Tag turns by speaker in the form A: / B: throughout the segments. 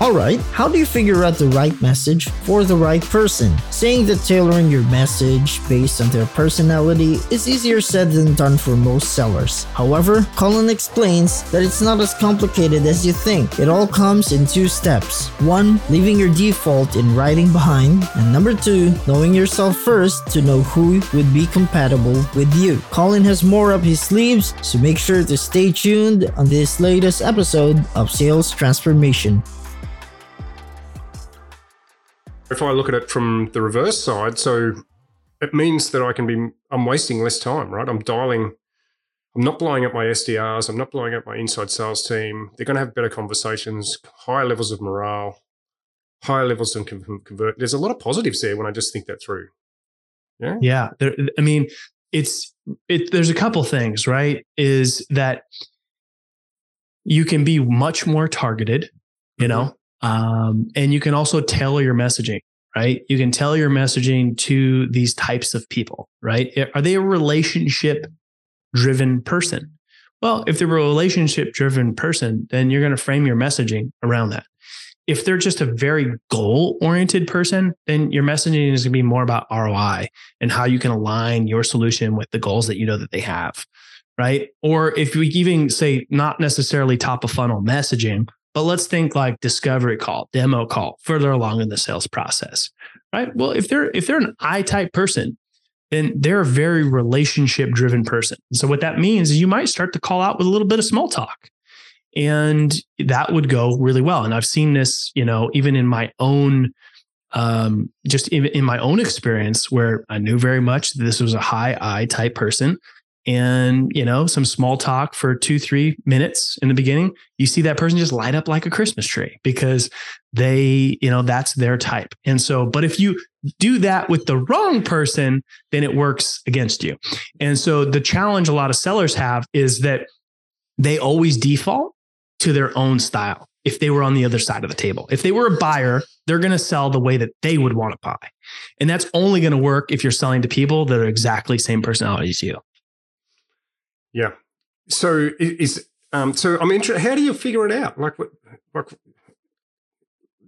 A: Alright, how do you figure out the right message for the right person? Saying that tailoring your message based on their personality is easier said than done for most sellers. However, Colin explains that it's not as complicated as you think. It all comes in two steps. One, leaving your default in writing behind, and number two, knowing yourself first to know who would be compatible with you. Colin has more up his sleeves, so make sure to stay tuned on this latest episode of Sales Transformation.
B: If I look at it from the reverse side, so it means that I can be, I'm wasting less time, right? I'm dialing, I'm not blowing up my SDRs, I'm not blowing up my inside sales team. They're going to have better conversations, higher levels of morale, higher levels of convert. There's a lot of positives there when I just think that through.
C: Yeah. Yeah. There, I mean, it's, it, there's a couple things, right? Is that you can be much more targeted, you mm-hmm. know, um, and you can also tailor your messaging, right? You can tailor your messaging to these types of people, right? Are they a relationship driven person? Well, if they're a relationship driven person, then you're going to frame your messaging around that. If they're just a very goal oriented person, then your messaging is going to be more about ROI and how you can align your solution with the goals that you know that they have. Right. Or if we even say not necessarily top of funnel messaging, but let's think like discovery call, demo call, further along in the sales process, right? Well, if they're if they're an I type person, then they're a very relationship driven person. So what that means is you might start to call out with a little bit of small talk. And that would go really well. And I've seen this, you know, even in my own um, just in, in my own experience where I knew very much this was a high I type person and you know some small talk for two three minutes in the beginning you see that person just light up like a christmas tree because they you know that's their type. And so but if you do that with the wrong person then it works against you. And so the challenge a lot of sellers have is that they always default to their own style if they were on the other side of the table. If they were a buyer they're going to sell the way that they would want to buy. And that's only going to work if you're selling to people that are exactly same personality as you
B: yeah. So is um so I'm interested. How do you figure it out? Like what? Like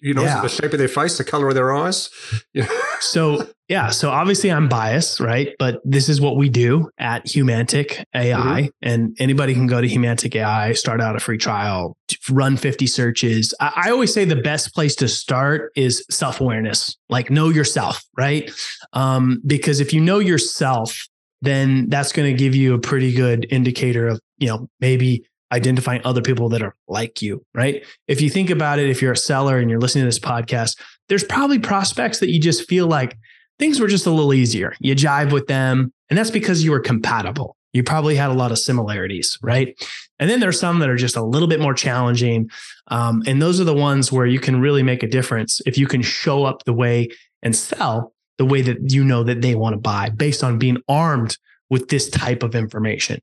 B: you know, yeah. the shape of their face, the color of their eyes.
C: Yeah. so yeah, so obviously I'm biased, right? But this is what we do at Humantic AI, mm-hmm. and anybody can go to Humantic AI, start out a free trial, run 50 searches. I, I always say the best place to start is self awareness, like know yourself, right? Um, because if you know yourself, then that's going to give you a pretty good indicator of, you know, maybe identifying other people that are like you, right? If you think about it, if you're a seller and you're listening to this podcast, there's probably prospects that you just feel like things were just a little easier. You jive with them, and that's because you were compatible. You probably had a lot of similarities, right? And then there's some that are just a little bit more challenging. Um, and those are the ones where you can really make a difference if you can show up the way and sell the way that you know that they want to buy based on being armed with this type of information.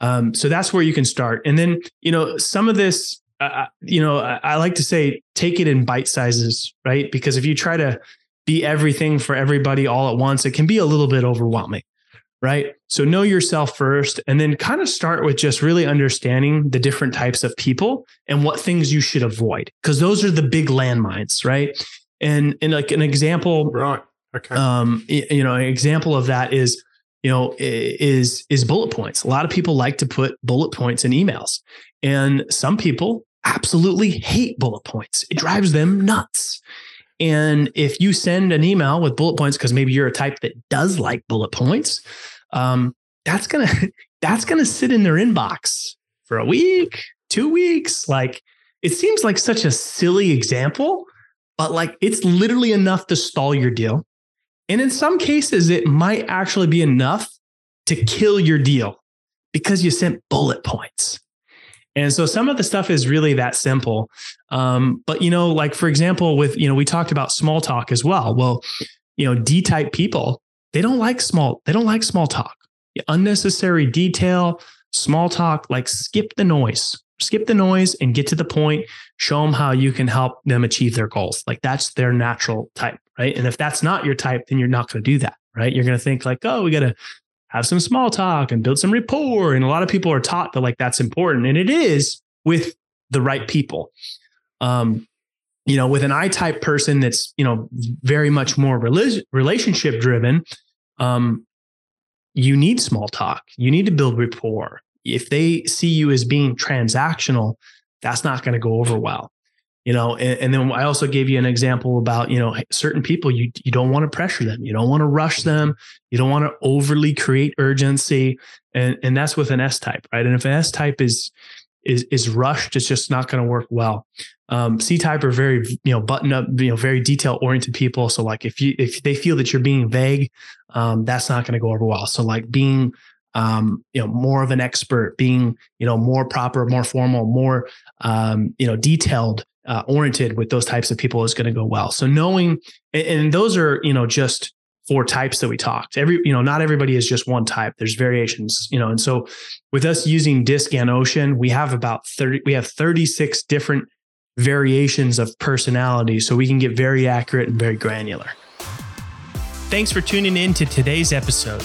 C: Um, so that's where you can start. And then, you know, some of this, uh, you know, I, I like to say take it in bite sizes, right? Because if you try to be everything for everybody all at once, it can be a little bit overwhelming, right? So know yourself first and then kind of start with just really understanding the different types of people and what things you should avoid because those are the big landmines, right? And and like an example,
B: right? Okay.
C: Um, you know, an example of that is, you know, is is bullet points. A lot of people like to put bullet points in emails, and some people absolutely hate bullet points. It drives them nuts. And if you send an email with bullet points, because maybe you're a type that does like bullet points, um, that's gonna that's gonna sit in their inbox for a week, two weeks. Like it seems like such a silly example, but like it's literally enough to stall your deal. And in some cases, it might actually be enough to kill your deal because you sent bullet points. And so some of the stuff is really that simple. Um, but you know, like for example, with you know, we talked about small talk as well. Well, you know, D type people, they don't like small, they don't like small talk. Unnecessary detail, small talk, like skip the noise. Skip the noise and get to the point. Show them how you can help them achieve their goals. Like that's their natural type, right? And if that's not your type, then you're not going to do that, right? You're going to think like, oh, we got to have some small talk and build some rapport. And a lot of people are taught that like that's important. And it is with the right people. Um, you know, with an I type person that's, you know, very much more relationship driven, um, you need small talk. You need to build rapport. If they see you as being transactional, that's not going to go over well you know? And, and, then i also gave you an example about you know certain people you you don't want to pressure them. You don't want to rush them. You don't want to overly create urgency. And and that's with an s type right? And if an s type is is is rushed it's just not going to work well. Um, c type are very you know button up you know very detail oriented people. So like if you if they feel that you're being vague um, that's not going to go over well. So like being um, you know, more of an expert, being, you know, more proper, more formal, more, um, you know, detailed uh, oriented with those types of people is going to go well. So knowing, and, and those are, you know, just four types that we talked. Every, you know, not everybody is just one type. There's variations, you know, and so with us using Disc and Ocean, we have about 30, we have 36 different variations of personality. So we can get very accurate and very granular. Thanks for tuning in to today's episode.